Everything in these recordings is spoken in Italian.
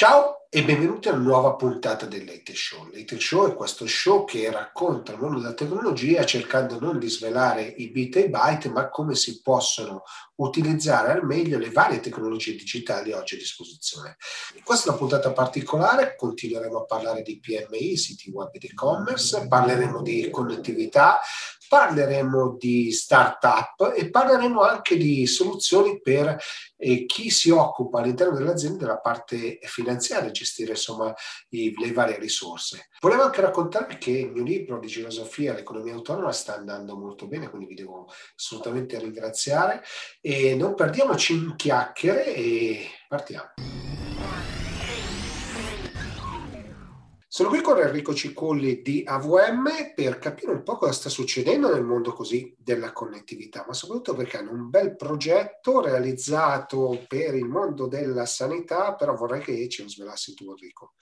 Ciao e benvenuti a una nuova puntata del Late Show. Late Show è questo show che racconta il mondo della tecnologia cercando non di svelare i bit e i byte, ma come si possono utilizzare al meglio le varie tecnologie digitali oggi a disposizione. In questa puntata particolare continueremo a parlare di PMI, siti web ed e-commerce, parleremo di connettività, parleremo di startup e parleremo anche di soluzioni per eh, chi si occupa all'interno dell'azienda della parte finanziaria, gestire insomma i, le varie risorse. Volevo anche raccontarvi che il mio libro di filosofia, l'economia autonoma, sta andando molto bene, quindi vi devo assolutamente ringraziare e non perdiamoci in chiacchiere e partiamo. Sono qui con Enrico Cicolli di AVM per capire un po' cosa sta succedendo nel mondo così della connettività, ma soprattutto perché hanno un bel progetto realizzato per il mondo della sanità, però vorrei che ce lo svelassi tu Enrico.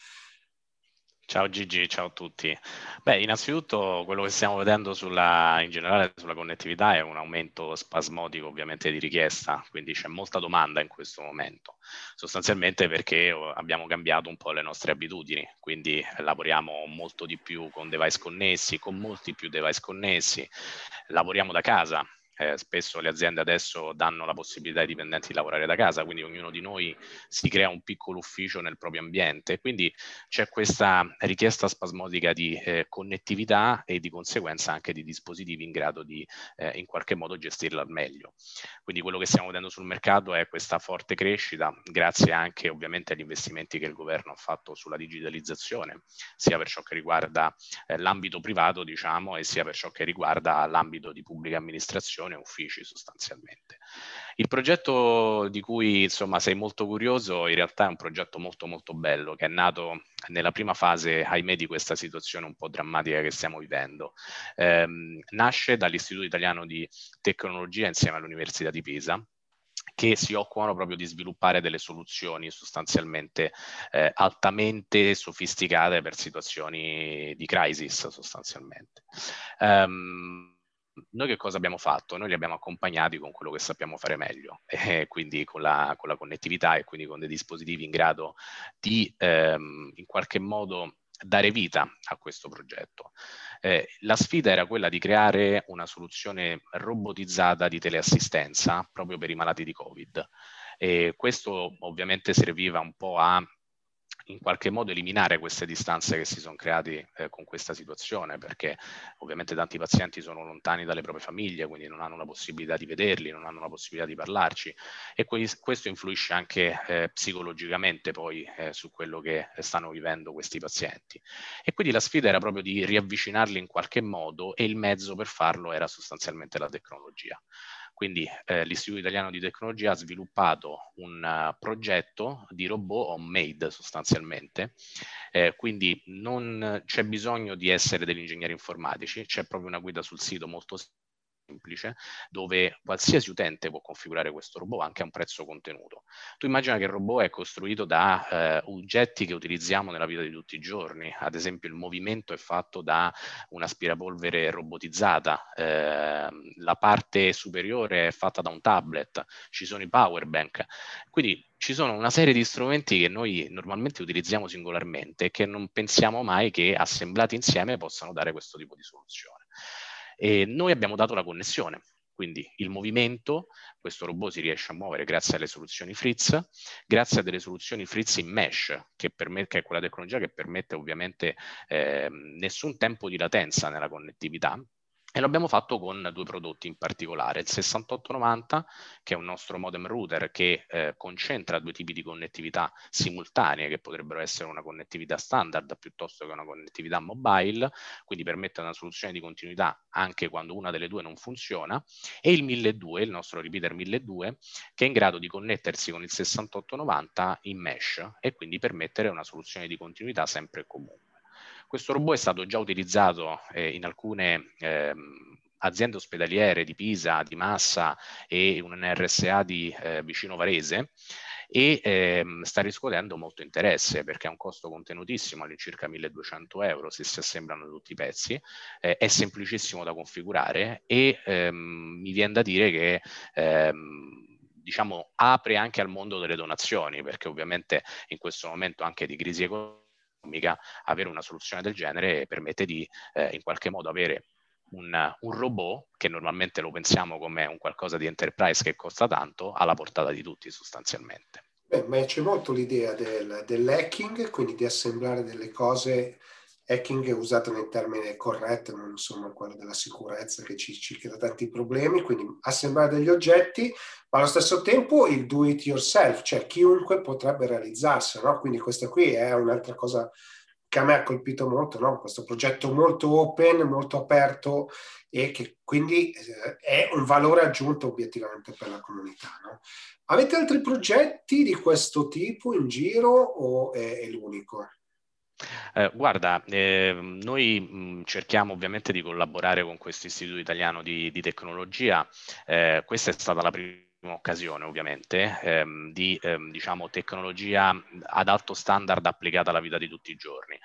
Ciao Gigi, ciao a tutti. Beh, innanzitutto quello che stiamo vedendo sulla, in generale sulla connettività è un aumento spasmodico ovviamente di richiesta, quindi c'è molta domanda in questo momento, sostanzialmente perché oh, abbiamo cambiato un po' le nostre abitudini, quindi lavoriamo molto di più con device connessi, con molti più device connessi, lavoriamo da casa, eh, spesso le aziende adesso danno la possibilità ai dipendenti di lavorare da casa, quindi ognuno di noi si crea un piccolo ufficio nel proprio ambiente, quindi c'è questa richiesta spasmodica di eh, connettività e di conseguenza anche di dispositivi in grado di eh, in qualche modo gestirla al meglio. Quindi quello che stiamo vedendo sul mercato è questa forte crescita, grazie anche ovviamente agli investimenti che il governo ha fatto sulla digitalizzazione, sia per ciò che riguarda eh, l'ambito privato, diciamo, e sia per ciò che riguarda l'ambito di pubblica amministrazione gestione uffici sostanzialmente. Il progetto di cui insomma sei molto curioso in realtà è un progetto molto molto bello che è nato nella prima fase, ahimè, di questa situazione un po' drammatica che stiamo vivendo. Eh, nasce dall'Istituto Italiano di Tecnologia insieme all'Università di Pisa che si occupano proprio di sviluppare delle soluzioni sostanzialmente eh, altamente sofisticate per situazioni di crisis sostanzialmente. Um, noi che cosa abbiamo fatto? Noi li abbiamo accompagnati con quello che sappiamo fare meglio, eh, quindi con la, con la, connettività e quindi con dei dispositivi in grado di ehm, in qualche modo dare vita a questo progetto. Eh, la sfida era quella di creare una soluzione robotizzata di teleassistenza proprio per i malati di Covid. E questo ovviamente serviva un po' a in qualche modo eliminare queste distanze che si sono create eh, con questa situazione, perché ovviamente tanti pazienti sono lontani dalle proprie famiglie, quindi non hanno la possibilità di vederli, non hanno la possibilità di parlarci e que- questo influisce anche eh, psicologicamente poi eh, su quello che stanno vivendo questi pazienti. E quindi la sfida era proprio di riavvicinarli in qualche modo e il mezzo per farlo era sostanzialmente la tecnologia. Quindi eh, l'Istituto Italiano di Tecnologia ha sviluppato un uh, progetto di robot homemade sostanzialmente, eh, quindi non c'è bisogno di essere degli ingegneri informatici, c'è proprio una guida sul sito molto semplice dove qualsiasi utente può configurare questo robot anche a un prezzo contenuto. Tu immagina che il robot è costruito da eh, oggetti che utilizziamo nella vita di tutti i giorni, ad esempio il movimento è fatto da un'aspirapolvere robotizzata, eh, la parte superiore è fatta da un tablet, ci sono i power bank, quindi ci sono una serie di strumenti che noi normalmente utilizziamo singolarmente e che non pensiamo mai che assemblati insieme possano dare questo tipo di soluzione. E noi abbiamo dato la connessione, quindi il movimento, questo robot si riesce a muovere grazie alle soluzioni Fritz, grazie a delle soluzioni Fritz in mesh, che, permette, che è quella tecnologia che permette ovviamente eh, nessun tempo di latenza nella connettività, e l'abbiamo fatto con due prodotti in particolare, il 6890 che è un nostro modem router che eh, concentra due tipi di connettività simultanee che potrebbero essere una connettività standard piuttosto che una connettività mobile, quindi permette una soluzione di continuità anche quando una delle due non funziona, e il 1200, il nostro repeater 1200 che è in grado di connettersi con il 6890 in mesh e quindi permettere una soluzione di continuità sempre e comunque. Questo robot è stato già utilizzato eh, in alcune eh, aziende ospedaliere di Pisa, di Massa e un RSA di eh, vicino Varese e ehm, sta riscuotendo molto interesse perché ha un costo contenutissimo all'incirca 1200 euro se si assemblano tutti i pezzi, eh, è semplicissimo da configurare e ehm, mi viene da dire che ehm, diciamo, apre anche al mondo delle donazioni, perché ovviamente in questo momento anche di crisi economica avere una soluzione del genere permette di eh, in qualche modo avere un, un, robot, che normalmente lo pensiamo come un qualcosa di enterprise che costa tanto, alla portata di tutti sostanzialmente. Beh, ma c'è molto l'idea del, dell'hacking, quindi di assemblare delle cose hacking è usato nel termine corretto, non insomma quello della sicurezza che ci, ci crea tanti problemi, quindi assemblare degli oggetti, ma allo stesso tempo il do it yourself, cioè chiunque potrebbe realizzarselo, no? quindi questa qui è un'altra cosa che a me ha colpito molto, no? questo progetto molto open, molto aperto e che quindi eh, è un valore aggiunto obiettivamente per la comunità. No? Avete altri progetti di questo tipo in giro o è, è l'unico? Eh, guarda, eh, noi mh, cerchiamo ovviamente di collaborare con questo istituto italiano di, di tecnologia. Eh, questa è stata la prima occasione ovviamente ehm, di ehm, diciamo, tecnologia ad alto standard applicata alla vita di tutti i giorni.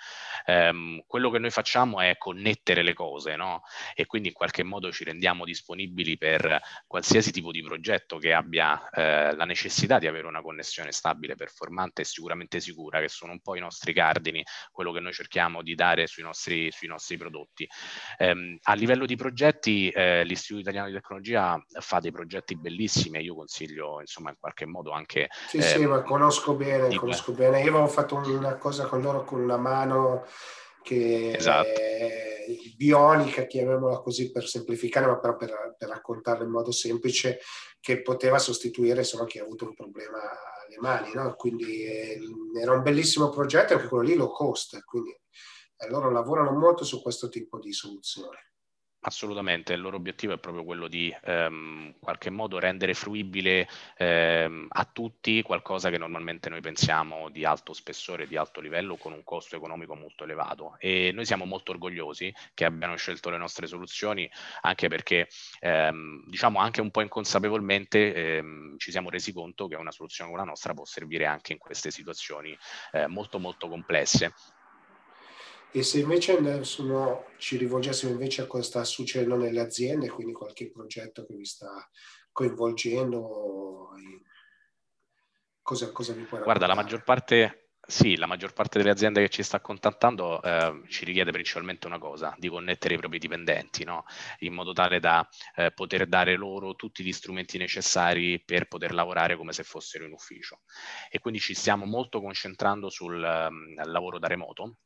Ehm, quello che noi facciamo è connettere le cose no? e quindi in qualche modo ci rendiamo disponibili per qualsiasi tipo di progetto che abbia eh, la necessità di avere una connessione stabile, performante e sicuramente sicura, che sono un po' i nostri cardini, quello che noi cerchiamo di dare sui nostri, sui nostri prodotti. Ehm, a livello di progetti, eh, l'Istituto Italiano di Tecnologia fa dei progetti bellissimi io consiglio insomma in qualche modo anche... Sì, eh, sì, ma conosco bene, di... conosco bene. Io avevo fatto una cosa con loro con una mano che esatto. è bionica, chiamiamola così per semplificare, ma però per, per raccontarlo in modo semplice, che poteva sostituire insomma chi ha avuto un problema alle mani, no? Quindi eh, era un bellissimo progetto, anche quello lì low cost, quindi eh, loro lavorano molto su questo tipo di soluzione. Assolutamente, il loro obiettivo è proprio quello di ehm, in qualche modo rendere fruibile ehm, a tutti qualcosa che normalmente noi pensiamo di alto spessore, di alto livello, con un costo economico molto elevato. E noi siamo molto orgogliosi che abbiano scelto le nostre soluzioni, anche perché ehm, diciamo anche un po' inconsapevolmente ehm, ci siamo resi conto che una soluzione come la nostra può servire anche in queste situazioni eh, molto molto complesse e se invece sono, ci rivolgessimo invece a cosa sta succedendo nelle aziende, quindi qualche progetto che vi sta coinvolgendo, cosa, cosa vi può raccontare? Guarda, la maggior parte, sì, la maggior parte delle aziende che ci sta contattando eh, ci richiede principalmente una cosa, di connettere i propri dipendenti, no? in modo tale da eh, poter dare loro tutti gli strumenti necessari per poter lavorare come se fossero in ufficio. E quindi ci stiamo molto concentrando sul um, lavoro da remoto,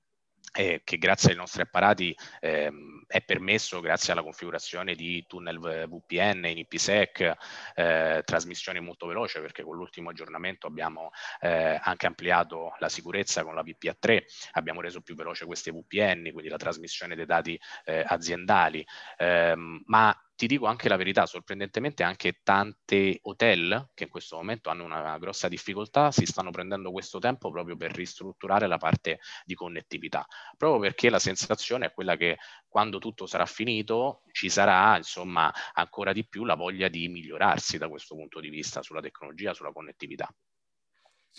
eh, che grazie ai nostri apparati eh, è permesso grazie alla configurazione di tunnel VPN in IPsec, eh, trasmissione molto veloce perché con l'ultimo aggiornamento abbiamo eh, anche ampliato la sicurezza con la VPA3, abbiamo reso più veloce queste VPN, quindi la trasmissione dei dati eh, aziendali, ehm, ma ti dico anche la verità, sorprendentemente anche tante hotel che in questo momento hanno una grossa difficoltà si stanno prendendo questo tempo proprio per ristrutturare la parte di connettività, proprio perché la sensazione è quella che quando tutto sarà finito ci sarà insomma ancora di più la voglia di migliorarsi da questo punto di vista sulla tecnologia, sulla connettività.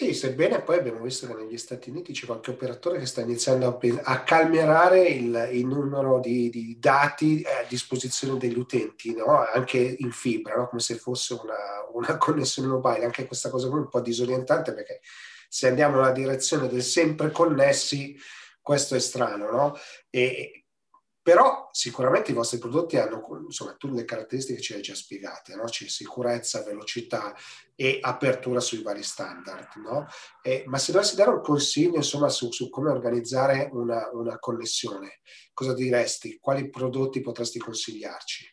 Sì, sebbene poi abbiamo visto che negli Stati Uniti c'è qualche operatore che sta iniziando a, a calmierare il, il numero di, di, dati a disposizione degli utenti, no? anche in fibra, no? come se fosse una, una, connessione mobile. Anche questa cosa è un po' disorientante perché se andiamo nella direzione del sempre connessi, questo è strano, no? E, però sicuramente i vostri prodotti hanno insomma, tutte le caratteristiche che ci hai già spiegate, no? c'è sicurezza, velocità e apertura sui vari standard. No? E, ma se dovessi dare un consiglio insomma, su, su come organizzare una, una, connessione, cosa diresti? Quali prodotti potresti consigliarci?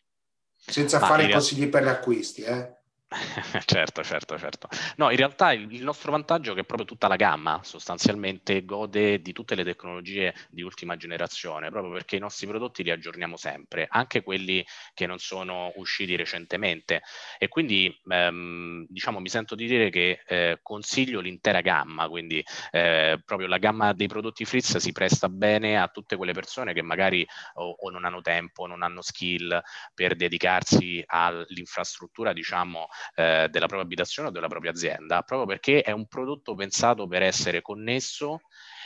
Senza ma fare consigli per gli acquisti. Eh? certo, certo, certo. No, in realtà il, il, nostro vantaggio è che proprio tutta la gamma sostanzialmente gode di tutte le tecnologie di ultima generazione, proprio perché i nostri prodotti li aggiorniamo sempre, anche quelli che non sono usciti recentemente. E quindi, ehm, diciamo, mi sento di dire che eh, consiglio l'intera gamma, quindi eh, proprio la gamma dei prodotti Fritz si presta bene a tutte quelle persone che magari o, o non hanno tempo, non hanno skill per dedicarsi all'infrastruttura, diciamo, eh, della propria abitazione o della propria azienda, proprio perché è un prodotto pensato per essere connesso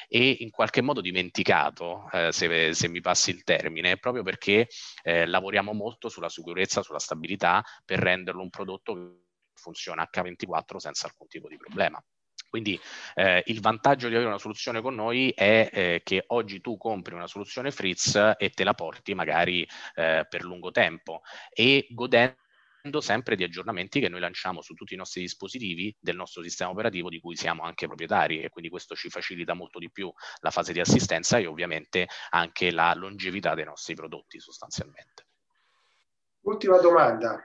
e in qualche modo dimenticato, eh, se, se, mi passi il termine, proprio perché eh, lavoriamo molto sulla sicurezza, sulla stabilità per renderlo un prodotto funziona H24 senza alcun tipo di problema. Quindi eh, il vantaggio di avere una soluzione con noi è eh, che oggi tu compri una soluzione Fritz e te la porti magari eh, per lungo tempo e godendo sempre di aggiornamenti che noi lanciamo su tutti i nostri dispositivi del nostro sistema operativo di cui siamo anche proprietari e quindi questo ci facilita molto di più la fase di assistenza e ovviamente anche la longevità dei nostri prodotti sostanzialmente. Ultima domanda,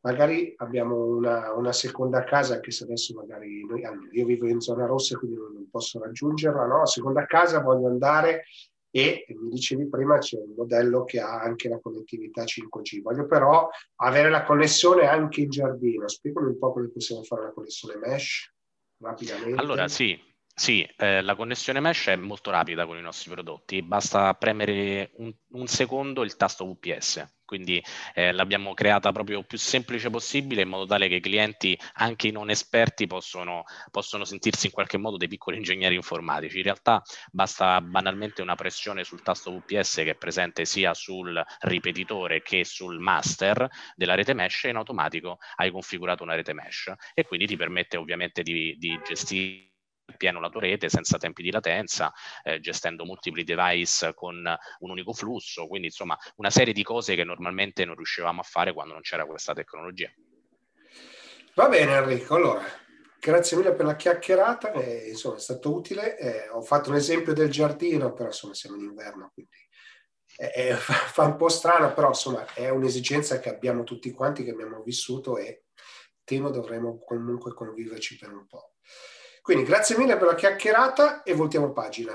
magari abbiamo una, una, seconda casa, anche se adesso magari noi, io vivo in zona rossa, quindi non posso raggiungerla, no? seconda casa voglio andare e mi dicevi prima c'è un modello che ha anche la connettività 5G. Voglio però avere la connessione anche in giardino. Spiegami un po' come possiamo fare la connessione mesh rapidamente. Allora sì, sì, eh, la connessione mesh è molto rapida con i nostri prodotti, basta premere un, un secondo il tasto VPS, quindi eh, l'abbiamo creata proprio più semplice possibile in modo tale che i clienti, anche i non esperti, possono, possono sentirsi in qualche modo dei piccoli ingegneri informatici. In realtà basta banalmente una pressione sul tasto VPS che è presente sia sul ripetitore che sul master della rete mesh e in automatico hai configurato una rete mesh. E quindi ti permette ovviamente di, di gestire pieno la tua rete senza tempi di latenza, eh, gestendo multipli device con un unico flusso, quindi insomma una serie di cose che normalmente non riuscivamo a fare quando non c'era questa tecnologia. Va bene Enrico, allora grazie mille per la chiacchierata, eh, insomma è stato utile, eh, ho fatto un esempio del giardino, però insomma siamo in inverno, quindi eh, fa un po' strano, però insomma è un'esigenza che abbiamo tutti quanti, che abbiamo vissuto e temo dovremo comunque conviverci per un po'. Quindi grazie mille per la chiacchierata e voltiamo pagina.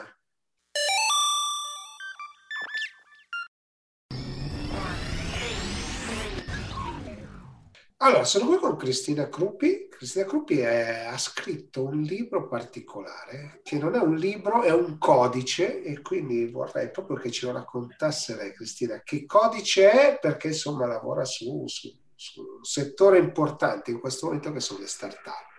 Allora, sono qui con Cristina Cruppi. Cristina Cruppi è, ha scritto un libro particolare, che non è un libro, è un codice, e quindi vorrei proprio che ce lo raccontasse lei, Cristina, che codice è, perché insomma lavora su, su, su un settore importante in questo momento che sono le start-up.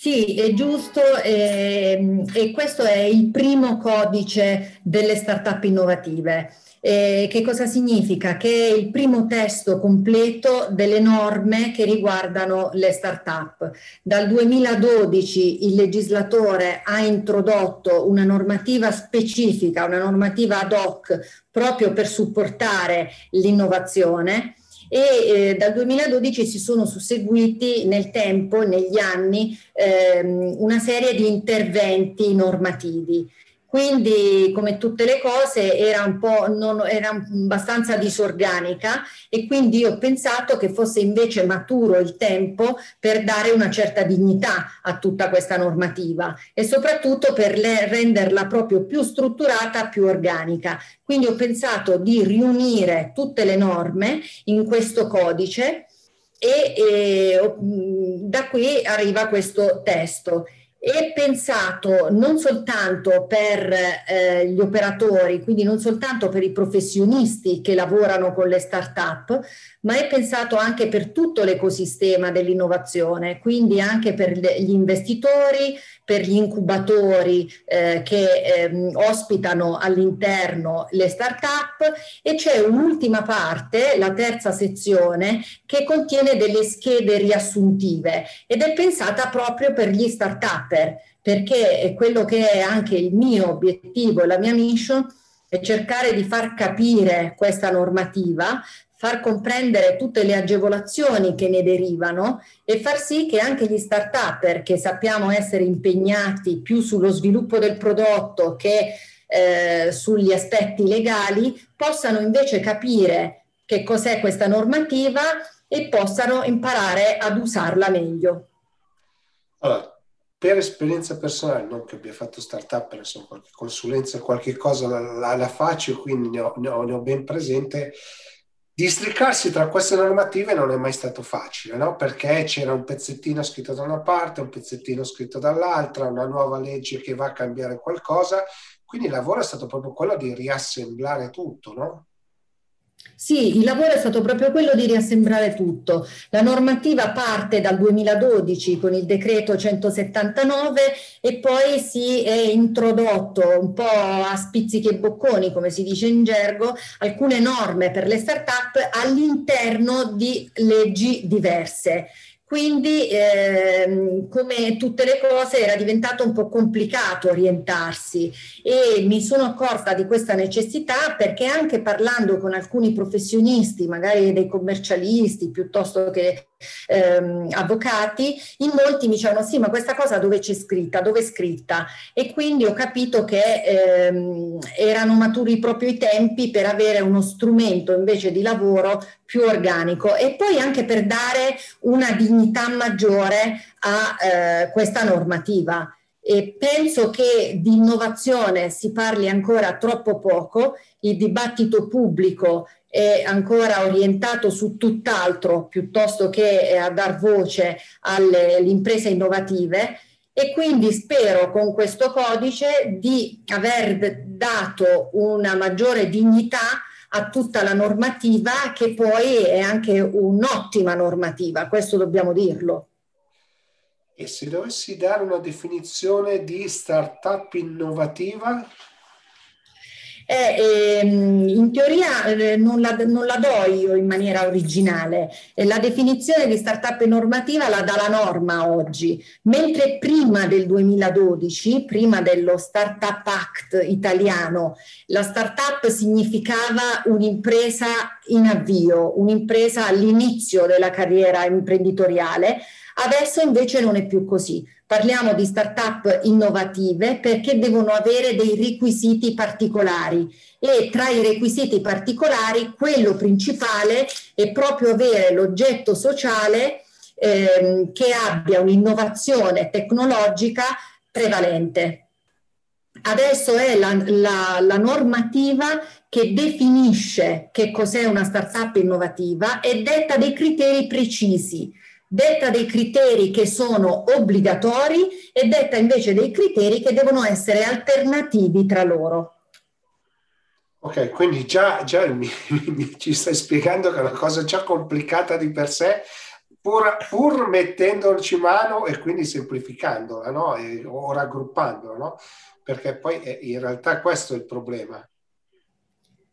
Sì, è giusto eh, e questo è il primo codice delle start-up innovative. Eh, che cosa significa? Che è il primo testo completo delle norme che riguardano le start-up. Dal 2012 il legislatore ha introdotto una normativa specifica, una normativa ad hoc proprio per supportare l'innovazione e eh, dal 2012 si sono susseguiti nel tempo, negli anni, ehm, una serie di interventi normativi. Quindi, come tutte le cose, era un po' non, era abbastanza disorganica e quindi ho pensato che fosse invece maturo il tempo per dare una certa dignità a tutta questa normativa e soprattutto per le, renderla proprio più strutturata, più organica. Quindi ho pensato di riunire tutte le norme in questo codice e, e da qui arriva questo testo è pensato non soltanto per eh, gli operatori, quindi non soltanto per i professionisti che lavorano con le start-up, ma è pensato anche per tutto l'ecosistema dell'innovazione, quindi anche per gli investitori, per gli incubatori eh, che eh, ospitano all'interno le start-up. E c'è un'ultima parte, la terza sezione, che contiene delle schede riassuntive ed è pensata proprio per gli start-upper, perché è quello che è anche il mio obiettivo la mia mission è cercare di far capire questa normativa far comprendere tutte le agevolazioni che ne derivano e far sì che anche gli start-up, che sappiamo essere impegnati più sullo sviluppo del prodotto che eh, sugli aspetti legali, possano invece capire che cos'è questa normativa e possano imparare ad usarla meglio. Allora, per esperienza personale, non che abbia fatto startup, insomma, qualche consulenza, qualche cosa la, la, la faccio, quindi ne ho, ne ho, ne ho ben presente Districarsi tra queste normative non è mai stato facile, no? perché c'era un pezzettino scritto da una parte, un pezzettino scritto dall'altra, una nuova legge che va a cambiare qualcosa, quindi il lavoro è stato proprio quello di riassemblare tutto, no? Sì, il lavoro è stato proprio quello di riassemblare tutto. La normativa parte dal 2012 con il decreto 179 e poi si è introdotto un po' a spizzichi e bocconi, come si dice in gergo, alcune norme per le start-up all'interno di leggi diverse. Quindi, ehm, come tutte le cose, era diventato un po' complicato orientarsi e mi sono accorta di questa necessità perché anche parlando con alcuni professionisti, magari dei commercialisti piuttosto che ehm, avvocati, in molti mi dicevano sì, ma questa cosa dove c'è scritta, dove è scritta? E quindi ho capito che ehm, erano maturi proprio i tempi per avere uno strumento invece di lavoro più organico e poi anche per dare una dignità maggiore a eh, questa normativa. E penso che di innovazione si parli ancora troppo poco, il dibattito pubblico è ancora orientato su tutt'altro piuttosto che a dar voce alle imprese innovative e quindi spero con questo codice di aver dato una maggiore dignità a tutta la normativa che poi è anche un'ottima normativa, questo dobbiamo dirlo. E se dovessi dare una definizione di startup innovativa? Eh, ehm, in teoria eh, non, la, non, la, do io in maniera originale, eh, la definizione di startup normativa la dà la norma oggi, mentre prima del 2012, prima dello Startup Act italiano, la startup significava un'impresa in avvio, un'impresa all'inizio della carriera imprenditoriale, adesso invece non è più così Parliamo di start-up innovative perché devono avere dei requisiti particolari e tra i requisiti particolari quello principale è proprio avere l'oggetto sociale ehm, che abbia un'innovazione tecnologica prevalente. Adesso è la, la, la, normativa che definisce che cos'è una startup innovativa e detta dei criteri precisi detta dei criteri che sono obbligatori e detta invece dei criteri che devono essere alternativi tra loro. Ok, quindi già, già mi, mi, ci stai spiegando che è una cosa già complicata di per sé, pur, pur mettendoci mano e quindi semplificandola, no? E, o raggruppandola, no? Perché poi è, in realtà questo è il problema.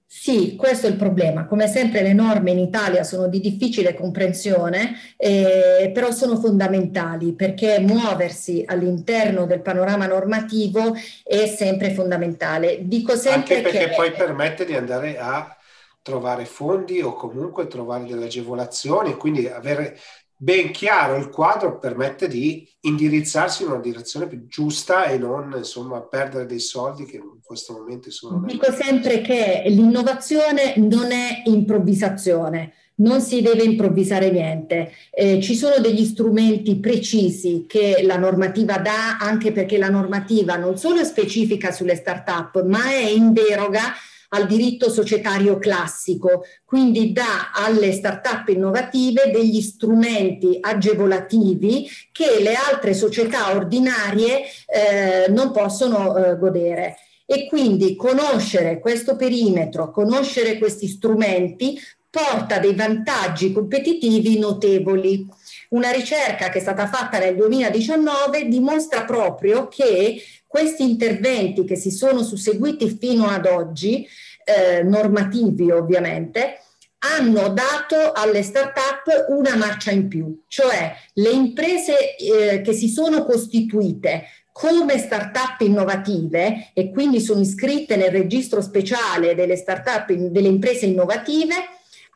Sì, questo è il problema. Come sempre le norme in Italia sono di difficile comprensione, eh, però sono fondamentali perché muoversi all'interno del panorama normativo è sempre fondamentale. Dico sempre Anche perché che... poi permette di andare a trovare fondi o comunque trovare delle agevolazioni, quindi avere ben chiaro il quadro permette di indirizzarsi in una direzione più giusta e non insomma perdere dei soldi che in questo momento sono... Dico sempre che l'innovazione non è improvvisazione, non si deve improvvisare niente. Eh, ci sono degli strumenti precisi che la normativa dà, anche perché la normativa non solo è specifica sulle start-up, ma è in deroga al diritto societario classico, quindi dà alle start-up innovative degli strumenti agevolativi che le altre società ordinarie eh, non possono eh, godere. E quindi conoscere questo perimetro, conoscere questi strumenti porta dei vantaggi competitivi notevoli. Una ricerca che è stata fatta nel 2019 dimostra proprio che questi interventi che si sono susseguiti fino ad oggi eh, normativi ovviamente, hanno dato alle start-up una marcia in più, cioè le imprese eh, che si sono costituite come start-up innovative e quindi sono iscritte nel registro speciale delle start-up, delle imprese innovative,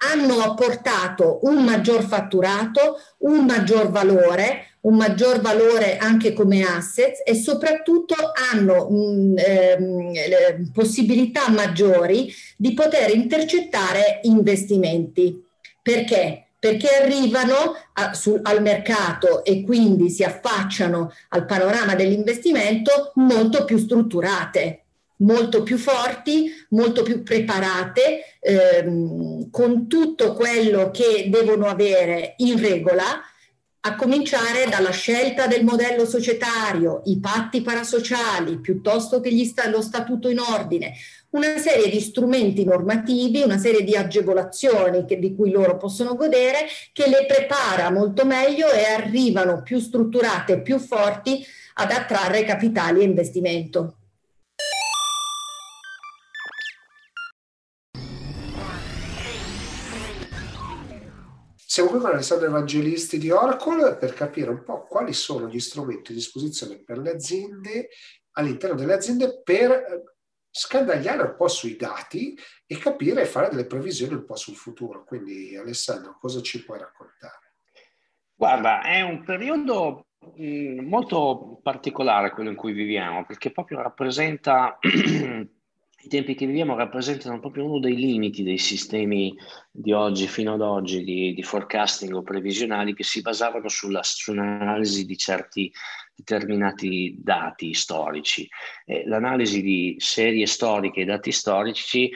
hanno portato un maggior fatturato, un maggior valore, un maggior valore anche come assets e soprattutto hanno mh, ehm, possibilità maggiori di poter intercettare investimenti. Perché? Perché arrivano a, su, al mercato e quindi si affacciano al panorama dell'investimento molto più strutturate molto più forti, molto più preparate, ehm, con tutto quello che devono avere in regola, a cominciare dalla scelta del modello societario, i patti parasociali, piuttosto che sta- lo statuto in ordine, una serie di strumenti normativi, una serie di agevolazioni che, di cui loro possono godere, che le prepara molto meglio e arrivano più strutturate e più forti ad attrarre capitali e investimento. Siamo qui con Alessandro Evangelisti di Oracle per capire un po' quali sono gli strumenti a disposizione per le aziende, all'interno delle aziende, per scandagliare un po' sui dati e capire e fare delle previsioni un po' sul futuro. Quindi Alessandro, cosa ci puoi raccontare? Guarda, è un periodo mm, molto particolare quello in cui viviamo, perché proprio rappresenta i tempi che viviamo rappresentano proprio uno dei limiti dei sistemi di oggi, fino ad oggi, di, di forecasting o previsionali che si basavano sulla, sull'analisi di certi determinati dati storici. E l'analisi di serie storiche e dati storici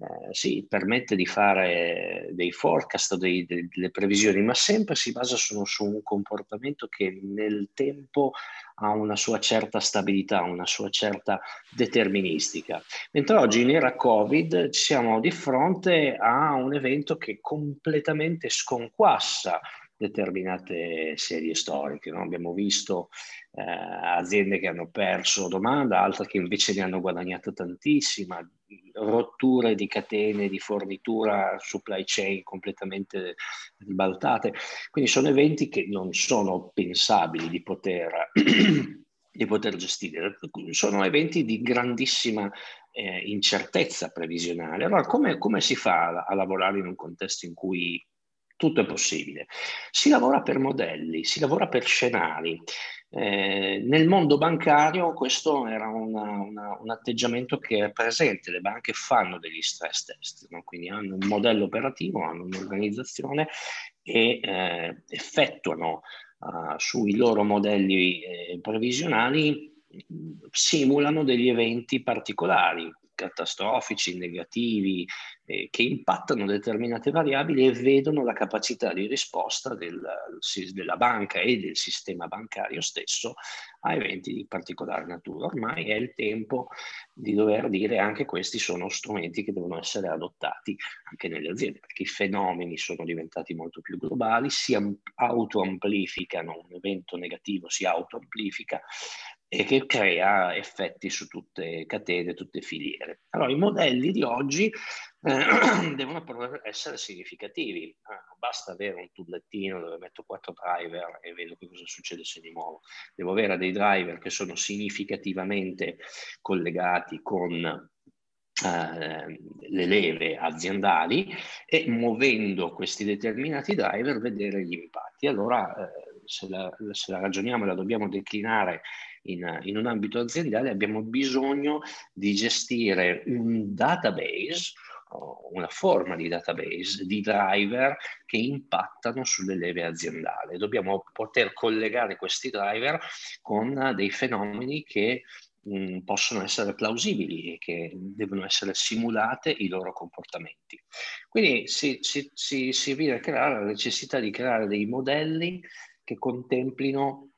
eh, sì, permette di fare dei forecast, dei, delle previsioni, ma sempre si basa su, su, un comportamento che nel tempo ha una sua certa stabilità, una sua certa deterministica. Mentre oggi in era Covid siamo di fronte a un evento che completamente sconquassa determinate serie storiche. No? Abbiamo visto eh, aziende che hanno perso domanda, altre che invece ne hanno guadagnato tantissima, rotture di catene di fornitura, supply chain completamente ribaltate. Quindi sono eventi che non sono pensabili di poter, di poter gestire, sono eventi di grandissima eh, incertezza previsionale. Allora, come, come si fa a, a lavorare in un contesto in cui tutto è possibile. Si lavora per modelli, si lavora per scenari. Eh, nel mondo bancario questo era una, una, un atteggiamento che è presente, le banche fanno degli stress test, no? quindi hanno un modello operativo, hanno un'organizzazione e eh, effettuano uh, sui loro modelli eh, previsionali, simulano degli eventi particolari, catastrofici, negativi, eh, che impattano determinate variabili e vedono la capacità di risposta del, della banca e del sistema bancario stesso a eventi di particolare natura. Ormai è il tempo di dover dire anche questi sono strumenti che devono essere adottati anche nelle aziende, perché i fenomeni sono diventati molto più globali, si autoamplificano, un evento negativo si autoamplifica e che crea effetti su tutte catene, tutte filiere. Allora, i modelli di oggi eh, devono essere significativi. Eh, non basta avere un tullettino dove metto quattro driver e vedo che cosa succede se li muovo. Devo avere dei driver che sono significativamente collegati con eh, le leve aziendali e muovendo questi determinati driver vedere gli impatti. Allora, eh, se, la, se la ragioniamo e la dobbiamo declinare in, in un ambito aziendale abbiamo bisogno di gestire un database una forma di database di driver che impattano sulle leve aziendali. Dobbiamo poter collegare questi driver con dei fenomeni che mh, possono essere plausibili e che devono essere simulate i loro comportamenti. Quindi si, si, si, si viene a creare la necessità di creare dei modelli che contemplino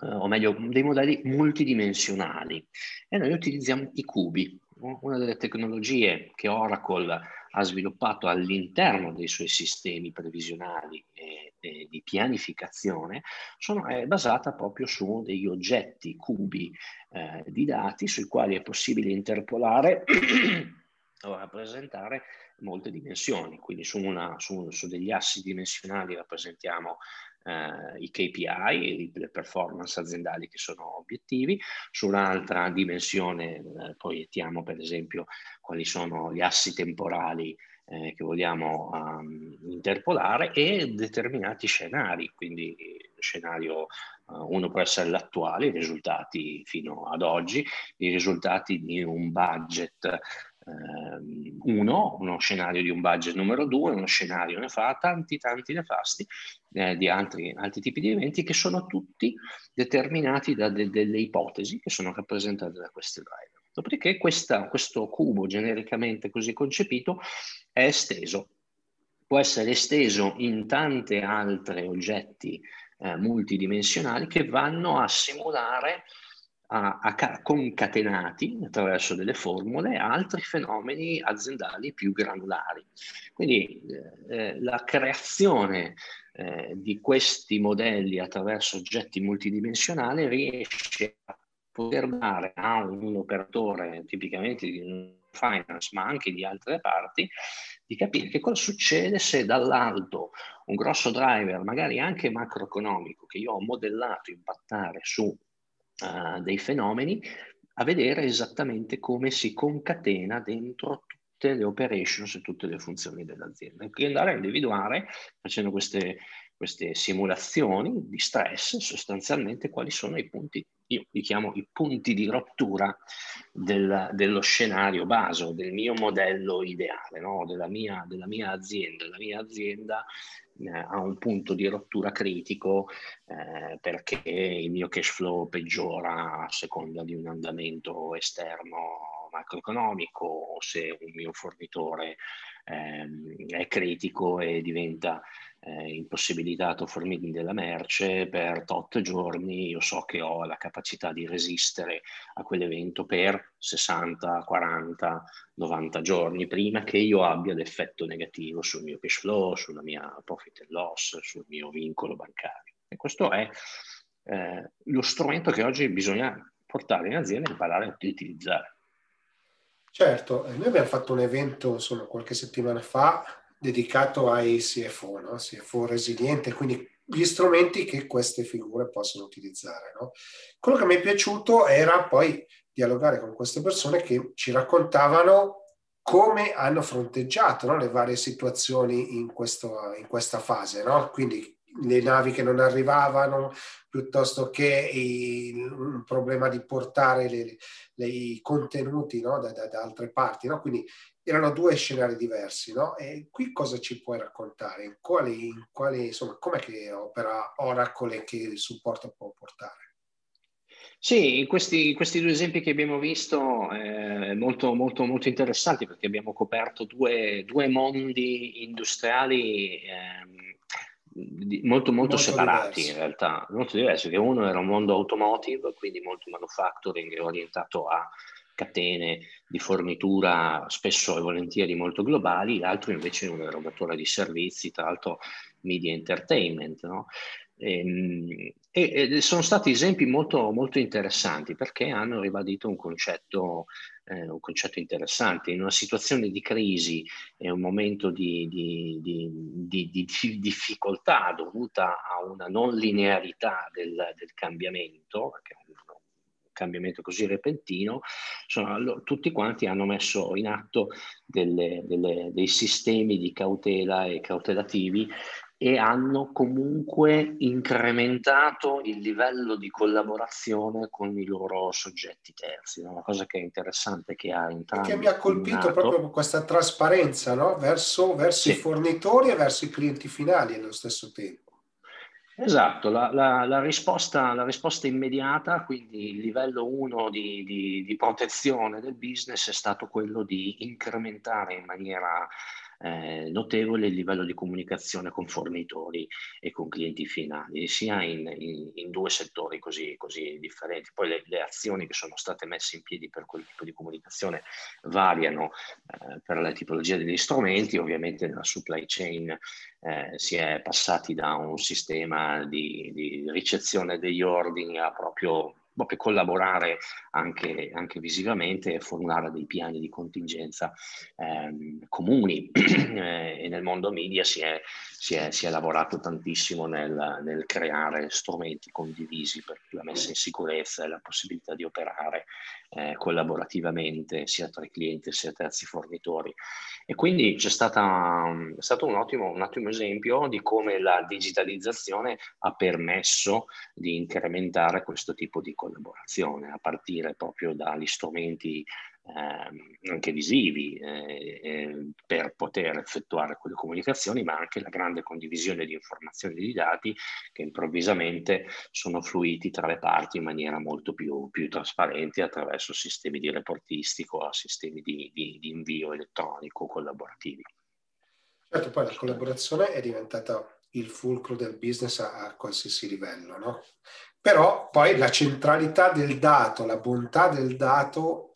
o meglio dei modelli multidimensionali e noi utilizziamo i cubi. Una delle tecnologie che Oracle ha sviluppato all'interno dei suoi sistemi previsionali e, e di pianificazione sono, è basata proprio su degli oggetti cubi eh, di dati sui quali è possibile interpolare o rappresentare molte dimensioni. Quindi su, una, su, su degli assi dimensionali rappresentiamo eh, i KPI, le performance aziendali che sono obiettivi, su un'altra dimensione eh, proiettiamo per esempio quali sono gli assi temporali eh, che vogliamo um, interpolare e determinati scenari, quindi scenario uh, uno può essere l'attuale, i risultati fino ad oggi, i risultati di un budget uno, uno scenario di un budget numero due, uno scenario ne fa tanti, tanti nefasti eh, di altri, altri, tipi di eventi che sono tutti determinati da de- delle ipotesi che sono rappresentate da questi driver. Dopodiché questa, questo cubo genericamente così concepito è esteso, può essere esteso in tante altre oggetti eh, multidimensionali che vanno a simulare a, a, concatenati attraverso delle formule altri fenomeni aziendali più granulari. Quindi eh, eh, la creazione eh, di questi modelli attraverso oggetti multidimensionali riesce a poter dare a un operatore tipicamente di finance, ma anche di altre parti, di capire che cosa succede se dall'alto un grosso driver, magari anche macroeconomico, che io ho modellato impattare su uh, dei fenomeni, a vedere esattamente come si concatena dentro tutte le operations e tutte le funzioni dell'azienda. Quindi andare a individuare, facendo queste, queste simulazioni di stress, sostanzialmente quali sono i punti, io li chiamo i punti di rottura del, dello scenario base, del mio modello ideale, no? della, mia, della mia azienda. La mia azienda a un punto di rottura critico eh, perché il mio cash flow peggiora a seconda di un andamento esterno macroeconomico o se un mio fornitore eh, è critico e diventa eh, impossibilitato a fornirmi della merce per tot giorni, io so che ho la capacità di resistere a quell'evento per 60, 40, 90 giorni prima che io abbia l'effetto negativo sul mio cash flow, sulla mia profit and loss, sul mio vincolo bancario. E questo è eh, lo strumento che oggi bisogna portare in azienda e imparare a utilizzare. Certo, noi abbiamo fatto un evento solo qualche settimana fa dedicato ai CFO, no? CFO resiliente, quindi gli strumenti che queste figure possono utilizzare. No? Quello che mi è piaciuto era poi dialogare con queste persone che ci raccontavano come hanno fronteggiato no? le varie situazioni in, questo, in questa fase. No? Quindi le navi che non arrivavano, piuttosto che il, problema di portare le, le, i contenuti no? da, da, da, altre parti. Quindi erano due scenari diversi. No? E qui cosa ci puoi raccontare? In quali, in quali, insomma, com'è che opera Oracle e che supporto può portare? Sì, questi, questi, due esempi che abbiamo visto eh, molto, molto, molto interessanti perché abbiamo coperto due, due mondi industriali eh, molto, molto, molto separati diversi. in realtà, molto diversi, che uno era un mondo automotive, quindi molto manufacturing orientato a catene di fornitura spesso e volentieri molto globali, l'altro invece è un erogatore di servizi, tra l'altro media entertainment. No? Ehm, e, e, sono stati esempi molto, molto interessanti perché hanno ribadito un concetto, eh, un concetto interessante. In una situazione di crisi e un momento di, di, di, di, difficoltà dovuta a una non linearità del, del cambiamento, perché cambiamento così repentino, sono, tutti quanti hanno messo in atto delle, delle, dei sistemi di cautela e cautelativi e hanno comunque incrementato il livello di collaborazione con i loro soggetti terzi. Una cosa che è interessante che ha entrambi. Che mi ha colpito proprio questa trasparenza no? verso, verso sì. i fornitori e verso i clienti finali allo stesso tempo. Esatto, la, la, la, risposta, la, risposta, immediata, quindi il livello 1 di, di, di protezione del business è stato quello di incrementare in maniera eh, notevole il livello di comunicazione con fornitori e con clienti finali, sia in, in, in due settori così, così differenti. Poi le, le, azioni che sono state messe in piedi per quel tipo di comunicazione variano eh, per la tipologia degli strumenti, ovviamente nella supply chain eh, si è passati da un sistema di, di ricezione degli ordini a proprio proprio collaborare anche, anche visivamente e formulare dei piani di contingenza ehm, comuni. Eh, e nel mondo media si è, si è, si è lavorato tantissimo nel, nel, creare strumenti condivisi per la messa in sicurezza e la possibilità di operare eh, collaborativamente sia tra i clienti sia terzi fornitori. E quindi c'è stata, è stato un ottimo, un ottimo esempio di come la digitalizzazione ha permesso di incrementare questo tipo di collaborazione, a partire proprio dagli strumenti eh, anche visivi eh, eh, per poter effettuare quelle comunicazioni, ma anche la grande condivisione di informazioni e di dati che improvvisamente sono fluiti tra le parti in maniera molto più, più trasparente attraverso sistemi di reportistico sistemi di, di, di invio elettronico collaborativi. Certo, poi la collaborazione è diventata il fulcro del business a, a qualsiasi livello, no? Però poi la centralità del dato, la bontà del dato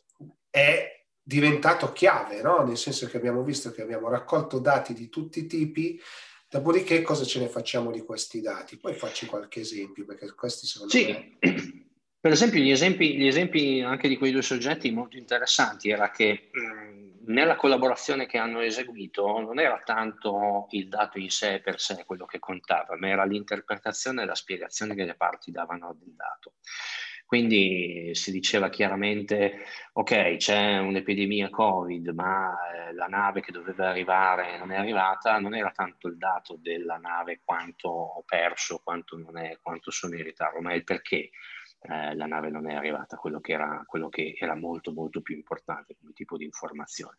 è diventato chiave, no? Nel senso che abbiamo visto che abbiamo raccolto dati di tutti i tipi, dopodiché cosa ce ne facciamo di questi dati? Poi facci qualche esempio, perché questi sono... Sì. Me... Per esempio, gli esempi, gli esempi, anche di quei due soggetti molto interessanti era che mh, nella collaborazione che hanno eseguito non era tanto il dato in sé per sé quello che contava, ma era l'interpretazione e la spiegazione che le parti davano del dato. Quindi si diceva chiaramente, ok, c'è un'epidemia Covid, ma eh, la nave che doveva arrivare non è arrivata, non era tanto il dato della nave quanto ho perso, quanto, è, quanto sono in ritardo, ma il perché eh, la nave non è arrivata, quello che, era, quello che era molto molto più importante come tipo di informazione.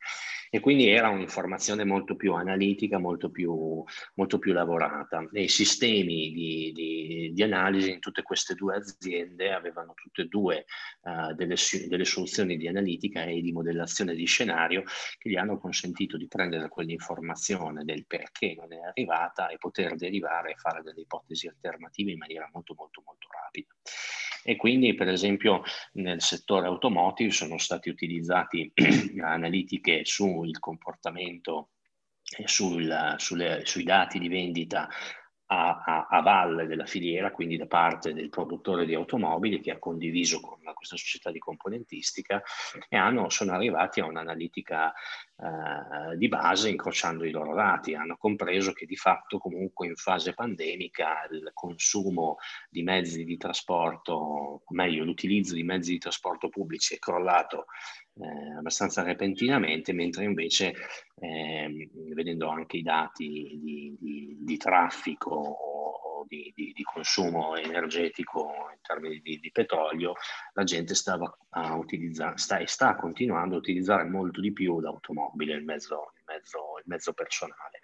E quindi era un'informazione molto più analitica, molto più, molto più lavorata. E i sistemi di, di, di, analisi in tutte queste due aziende avevano tutte e due uh, delle, delle soluzioni di analitica e di modellazione di scenario che gli hanno consentito di prendere quell'informazione del perché non è arrivata e poter derivare e fare delle ipotesi alternative in maniera molto molto molto rapida e quindi per esempio nel settore automotive sono state utilizzate analitiche sul comportamento sul, sulle, sui dati di vendita a, a, a, valle della filiera, quindi da parte del produttore di automobili che ha condiviso con questa società di componentistica e hanno, sono arrivati a un'analitica eh, di base incrociando i loro dati. Hanno compreso che di fatto comunque in fase pandemica il consumo di mezzi di trasporto, o meglio l'utilizzo di mezzi di trasporto pubblici è crollato eh, abbastanza repentinamente, mentre invece eh, vedendo anche i dati di, di, di traffico di, di, consumo energetico in termini di, petrolio, la gente stava a utilizzare, sta e sta continuando a utilizzare molto di più l'automobile, il mezzo, il mezzo, il mezzo personale.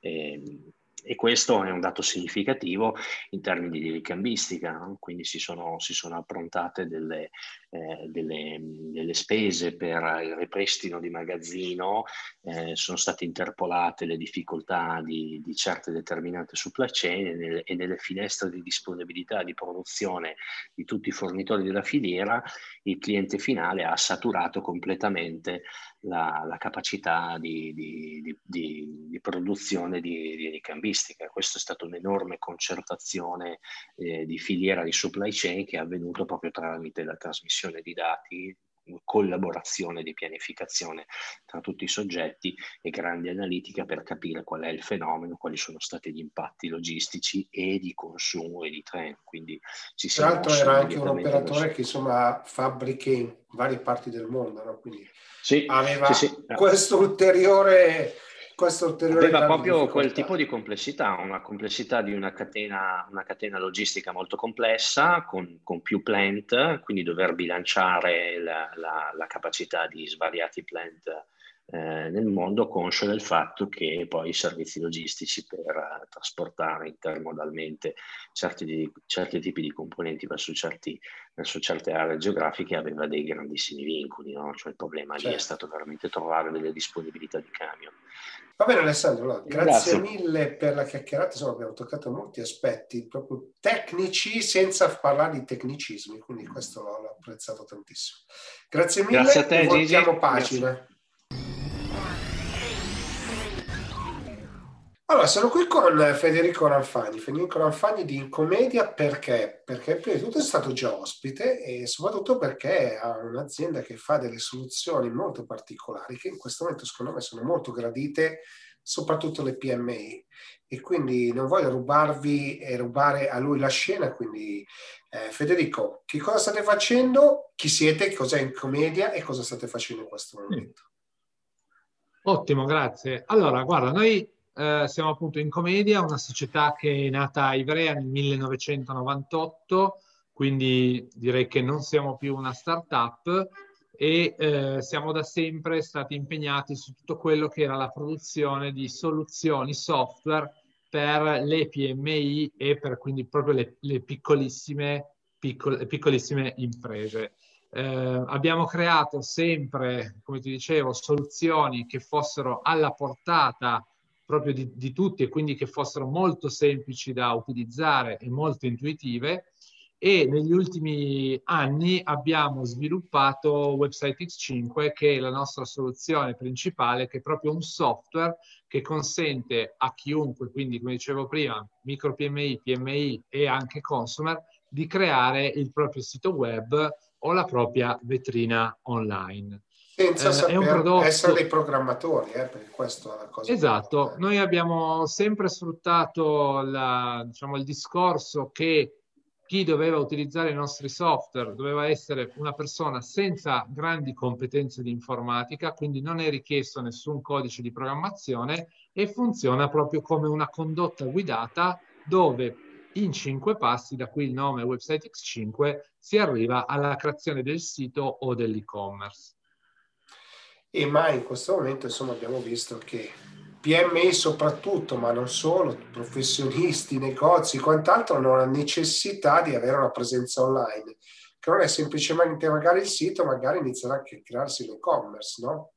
E, ehm, e questo è un dato significativo in termini di ricambistica, no? quindi si sono, si sono approntate delle, eh, delle, delle, spese per il ripristino di magazzino, eh, sono state interpolate le difficoltà di, di certe determinate supply chain e nelle, e nelle, finestre di disponibilità di produzione di tutti i fornitori della filiera, il cliente finale ha saturato completamente la, la capacità di, di, di produzione di, ricambistica. Questa è stata un'enorme concertazione eh, di filiera di supply chain che è avvenuto proprio tramite la trasmissione di dati, collaborazione di pianificazione tra tutti i soggetti e grande analitica per capire qual è il fenomeno, quali sono stati gli impatti logistici e di consumo e di trend. Quindi ci Tra l'altro era anche un operatore che insomma fabbriche in varie parti del mondo, no? quindi sì, aveva sì, sì. questo ulteriore questo ulteriore aveva proprio quel tipo di complessità, una complessità di una catena, una catena logistica molto complessa con, con, più plant, quindi dover bilanciare la, la, la capacità di svariati plant eh, nel mondo, conscio del fatto che poi i servizi logistici per uh, trasportare intermodalmente certi, di, certi, tipi di componenti verso, certi, verso, certe aree geografiche aveva dei grandissimi vincoli, no? cioè il problema certo. lì è certo. stato veramente trovare delle disponibilità di camion. Va bene Alessandro, allora, grazie, grazie, mille per la chiacchierata, insomma abbiamo toccato molti aspetti proprio tecnici senza parlare di tecnicismi, quindi questo l'ho apprezzato tantissimo. Grazie mille, grazie a te, voltiamo pagina. Grazie. Allora, sono qui con Federico Ranfani. Federico Ranfani di Incomedia perché? Perché prima di tutto è stato già ospite e soprattutto perché ha un'azienda che fa delle soluzioni molto particolari che in questo momento secondo me sono molto gradite soprattutto le PMI e quindi non voglio rubarvi e rubare a lui la scena, quindi eh, Federico, che cosa state facendo? Chi siete? Cos'è Incomedia e cosa state facendo in questo momento? Ottimo, grazie. Allora, guarda, noi eh, siamo appunto in Comedia, una società che è nata a Ivrea nel 1998, quindi direi che non siamo più una startup e eh, siamo da sempre stati impegnati su tutto quello che era la produzione di soluzioni software per le PMI e per quindi proprio le, le piccolissime, piccol, piccolissime imprese. Eh, abbiamo creato sempre, come ti dicevo, soluzioni che fossero alla portata proprio di, di tutti e quindi che fossero molto semplici da utilizzare e molto intuitive e negli ultimi anni abbiamo sviluppato Website X5 che è la nostra soluzione principale che è proprio un software che consente a chiunque, quindi come dicevo prima, micro PMI, PMI e anche consumer di creare il proprio sito web o la propria vetrina online. Senza eh, saper prodotto... essere dei programmatori, eh, perché questo è la cosa. Esatto, noi abbiamo sempre sfruttato la, diciamo, il discorso che chi doveva utilizzare i nostri software doveva essere una persona senza grandi competenze di informatica, quindi non è richiesto nessun codice di programmazione e funziona proprio come una condotta guidata dove in cinque passi, da cui il nome Website X5, si arriva alla creazione del sito o dell'e-commerce. E ma in questo momento insomma abbiamo visto che PMI soprattutto, ma non solo, professionisti, negozi, quant'altro hanno la necessità di avere una presenza online, che non è semplicemente magari il sito, magari iniziare anche a crearsi l'e-commerce, no?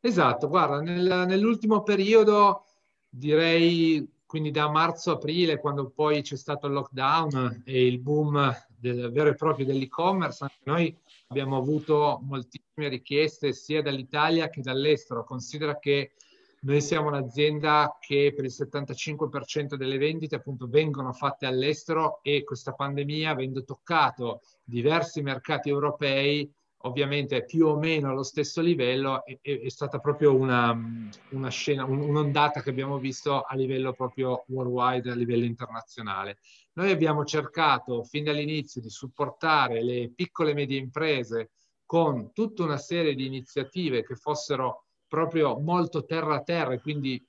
Esatto, guarda, nel, nell'ultimo periodo direi quindi da marzo-aprile, quando poi c'è stato il lockdown e il boom del vero e proprio dell'e-commerce, anche noi abbiamo avuto moltissime richieste sia dall'Italia che dall'estero. Considera che noi siamo un'azienda che per il 75% delle vendite appunto vengono fatte all'estero e questa pandemia avendo toccato diversi mercati europei ovviamente più o meno allo stesso livello è, è stata proprio una, una scena, un'ondata che abbiamo visto a livello proprio worldwide, a livello internazionale. Noi abbiamo cercato fin dall'inizio di supportare le piccole e medie imprese con tutta una serie di iniziative che fossero proprio molto terra a terra e quindi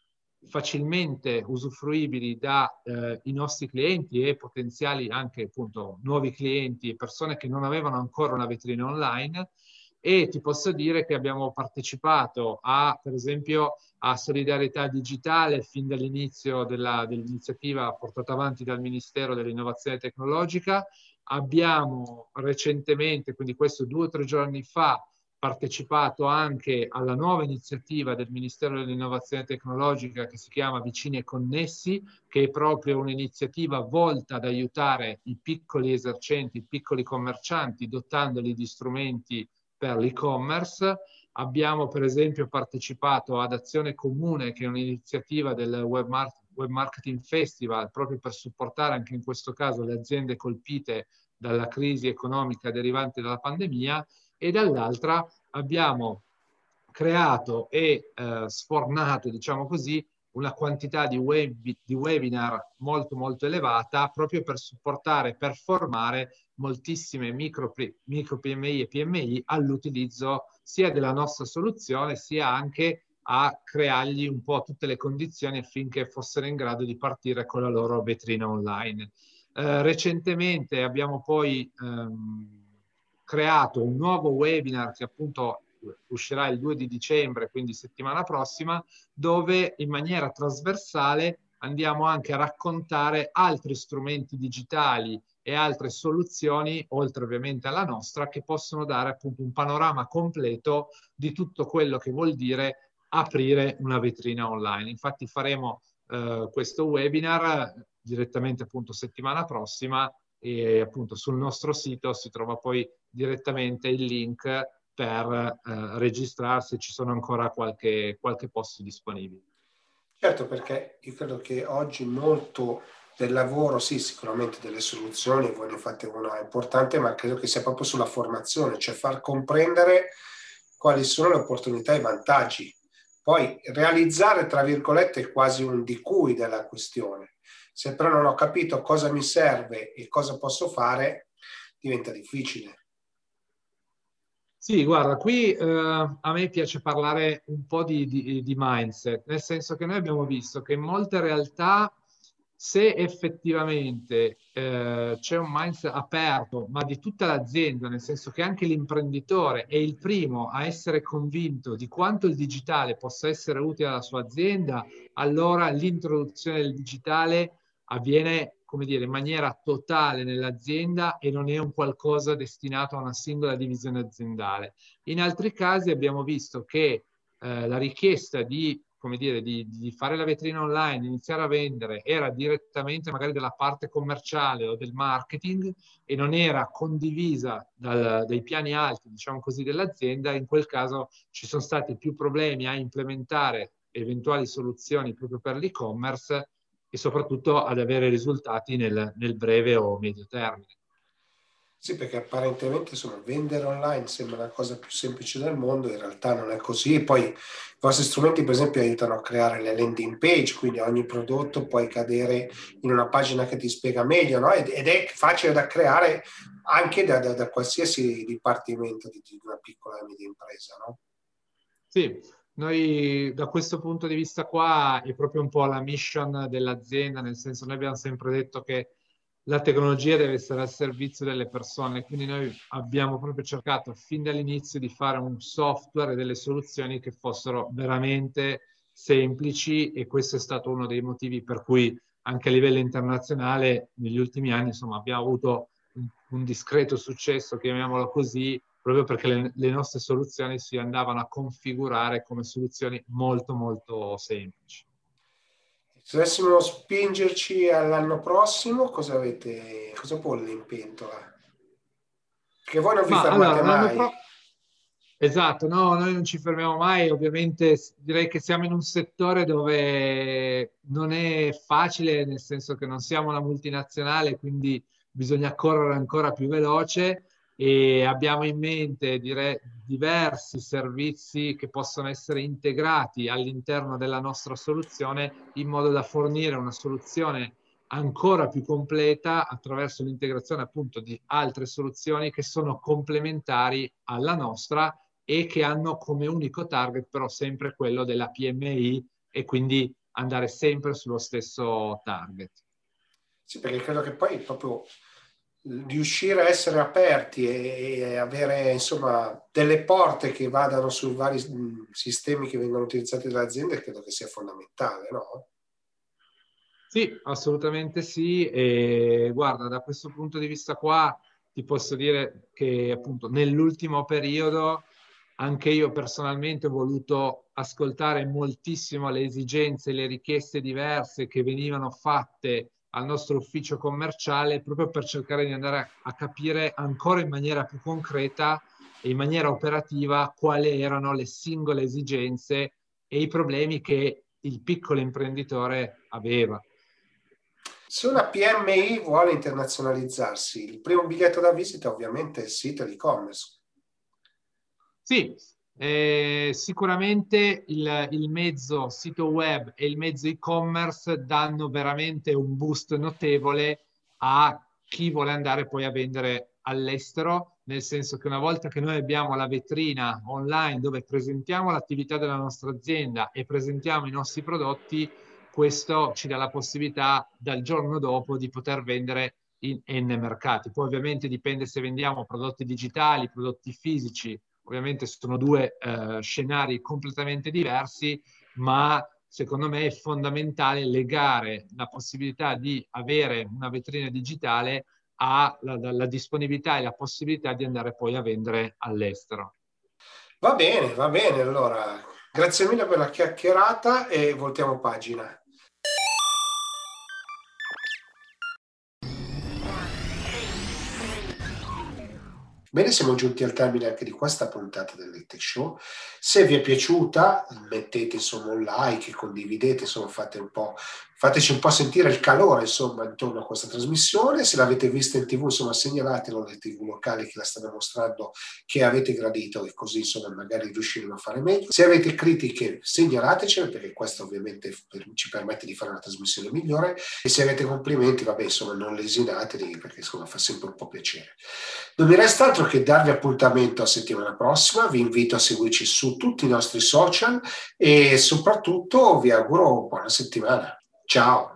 facilmente usufruibili dai eh, nostri clienti e potenziali anche appunto nuovi clienti e persone che non avevano ancora una vetrina online. E ti posso dire che abbiamo partecipato a per esempio a solidarietà digitale fin dall'inizio della, dell'iniziativa portata avanti dal Ministero dell'Innovazione Tecnologica abbiamo recentemente quindi questo due o tre giorni fa partecipato anche alla nuova iniziativa del Ministero dell'Innovazione Tecnologica che si chiama Vicini e Connessi, che è proprio un'iniziativa volta ad aiutare i piccoli esercenti, i piccoli commercianti, dotandoli di strumenti per l'e-commerce. Abbiamo per esempio partecipato ad Azione Comune, che è un'iniziativa del Web, Mar- Web Marketing Festival, proprio per supportare anche in questo caso le aziende colpite dalla crisi economica derivante dalla pandemia e dall'altra abbiamo creato e eh, sfornato, diciamo così, una quantità di, web, di, webinar molto molto elevata proprio per supportare, per formare moltissime micro, micro PMI e PMI all'utilizzo sia della nostra soluzione sia anche a creargli un po' tutte le condizioni affinché fossero in grado di partire con la loro vetrina online. Eh, recentemente abbiamo poi ehm, creato un nuovo webinar che appunto uscirà il 2 di dicembre, quindi settimana prossima, dove in maniera trasversale andiamo anche a raccontare altri strumenti digitali e altre soluzioni, oltre ovviamente alla nostra, che possono dare appunto un panorama completo di tutto quello che vuol dire aprire una vetrina online. Infatti faremo eh, questo webinar direttamente appunto settimana prossima e appunto sul nostro sito si trova poi direttamente il link per eh, registrarsi, ci sono ancora qualche, qualche posto disponibile. Certo, perché io credo che oggi molto del lavoro, sì, sicuramente delle soluzioni, voi ne fate una importante, ma credo che sia proprio sulla formazione, cioè far comprendere quali sono le opportunità e i vantaggi. Poi realizzare, tra virgolette, è quasi un di cui della questione. Se però non ho capito cosa mi serve e cosa posso fare, diventa difficile. Sì, guarda, qui eh, a me piace parlare un po' di, di, di, mindset, nel senso che noi abbiamo visto che in molte realtà, se effettivamente eh, c'è un mindset aperto, ma di tutta l'azienda, nel senso che anche l'imprenditore è il primo a essere convinto di quanto il digitale possa essere utile alla sua azienda, allora l'introduzione del digitale avviene come dire, in maniera totale nell'azienda e non è un qualcosa destinato a una singola divisione aziendale. In altri casi abbiamo visto che eh, la richiesta di come dire, di, di, fare la vetrina online, iniziare a vendere, era direttamente magari della parte commerciale o del marketing e non era condivisa dal, dai piani alti, diciamo così, dell'azienda, in quel caso ci sono stati più problemi a implementare eventuali soluzioni proprio per l'e-commerce e soprattutto ad avere risultati nel, nel breve o medio termine. Sì, perché apparentemente insomma, vendere online sembra la cosa più semplice del mondo, in realtà non è così. Poi i vostri strumenti, per esempio, aiutano a creare le landing page, quindi ogni prodotto puoi cadere in una pagina che ti spiega meglio, no? ed, è facile da creare anche da, da, da qualsiasi dipartimento di, di, una piccola e media impresa. No? Sì, noi da questo punto di vista qua è proprio un po' la mission dell'azienda, nel senso noi abbiamo sempre detto che la tecnologia deve essere al servizio delle persone, quindi noi abbiamo proprio cercato fin dall'inizio di fare un software e delle soluzioni che fossero veramente semplici e questo è stato uno dei motivi per cui anche a livello internazionale negli ultimi anni insomma, abbiamo avuto un, discreto successo, chiamiamolo così, proprio perché le, le, nostre soluzioni si andavano a configurare come soluzioni molto molto semplici. Se dovessimo spingerci all'anno prossimo, cosa avete, cosa bolle in pentola? Perché voi non vi Ma fermate allora, mai. Pro... Esatto, no, noi non ci fermiamo mai, ovviamente direi che siamo in un settore dove non è facile, nel senso che non siamo una multinazionale, quindi bisogna correre ancora più veloce e abbiamo in mente dire, diversi servizi che possono essere integrati all'interno della nostra soluzione in modo da fornire una soluzione ancora più completa attraverso l'integrazione appunto di altre soluzioni che sono complementari alla nostra e che hanno come unico target però sempre quello della PMI e quindi andare sempre sullo stesso target. Sì, perché credo che poi proprio riuscire a essere aperti e, e, avere insomma delle porte che vadano su vari mm, sistemi che vengono utilizzati dalle aziende credo che sia fondamentale, no? Sì, assolutamente sì. E guarda, da questo punto di vista qua ti posso dire che appunto nell'ultimo periodo anche io personalmente ho voluto ascoltare moltissimo le esigenze, le richieste diverse che venivano fatte al nostro ufficio commerciale proprio per cercare di andare a capire ancora in maniera più concreta e in maniera operativa quali erano le singole esigenze e i problemi che il piccolo imprenditore aveva. Se una PMI vuole internazionalizzarsi, il primo biglietto da visita ovviamente è il sito di e-commerce. Sì, eh, sicuramente il, il, mezzo sito web e il mezzo e-commerce danno veramente un boost notevole a chi vuole andare poi a vendere all'estero, nel senso che una volta che noi abbiamo la vetrina online dove presentiamo l'attività della nostra azienda e presentiamo i nostri prodotti, questo ci dà la possibilità dal giorno dopo di poter vendere in N mercati. Poi ovviamente dipende se vendiamo prodotti digitali, prodotti fisici Ovviamente sono due eh, scenari completamente diversi, ma secondo me è fondamentale legare la possibilità di avere una vetrina digitale alla disponibilità e la possibilità di andare poi a vendere all'estero. Va bene, va bene. Allora, grazie mille per la chiacchierata e voltiamo pagina. Bene, siamo giunti al termine anche di questa puntata del Late Show. Se vi è piaciuta, mettete insomma un like, condividete, insomma fate un po' fateci un po' sentire il calore insomma intorno a questa trasmissione. Se l'avete vista in tv insomma segnalatelo alle tv locali che la stanno mostrando che avete gradito e così insomma magari riusciremo a fare meglio. Se avete critiche segnalatecele perché questo ovviamente ci permette di fare una trasmissione migliore. E se avete complimenti vabbè insomma non lesinatevi perché insomma fa sempre un po' piacere. Non mi resta altro che darvi appuntamento a settimana prossima. Vi invito a seguirci su tutti i nostri social e soprattutto vi auguro buona settimana Ciao.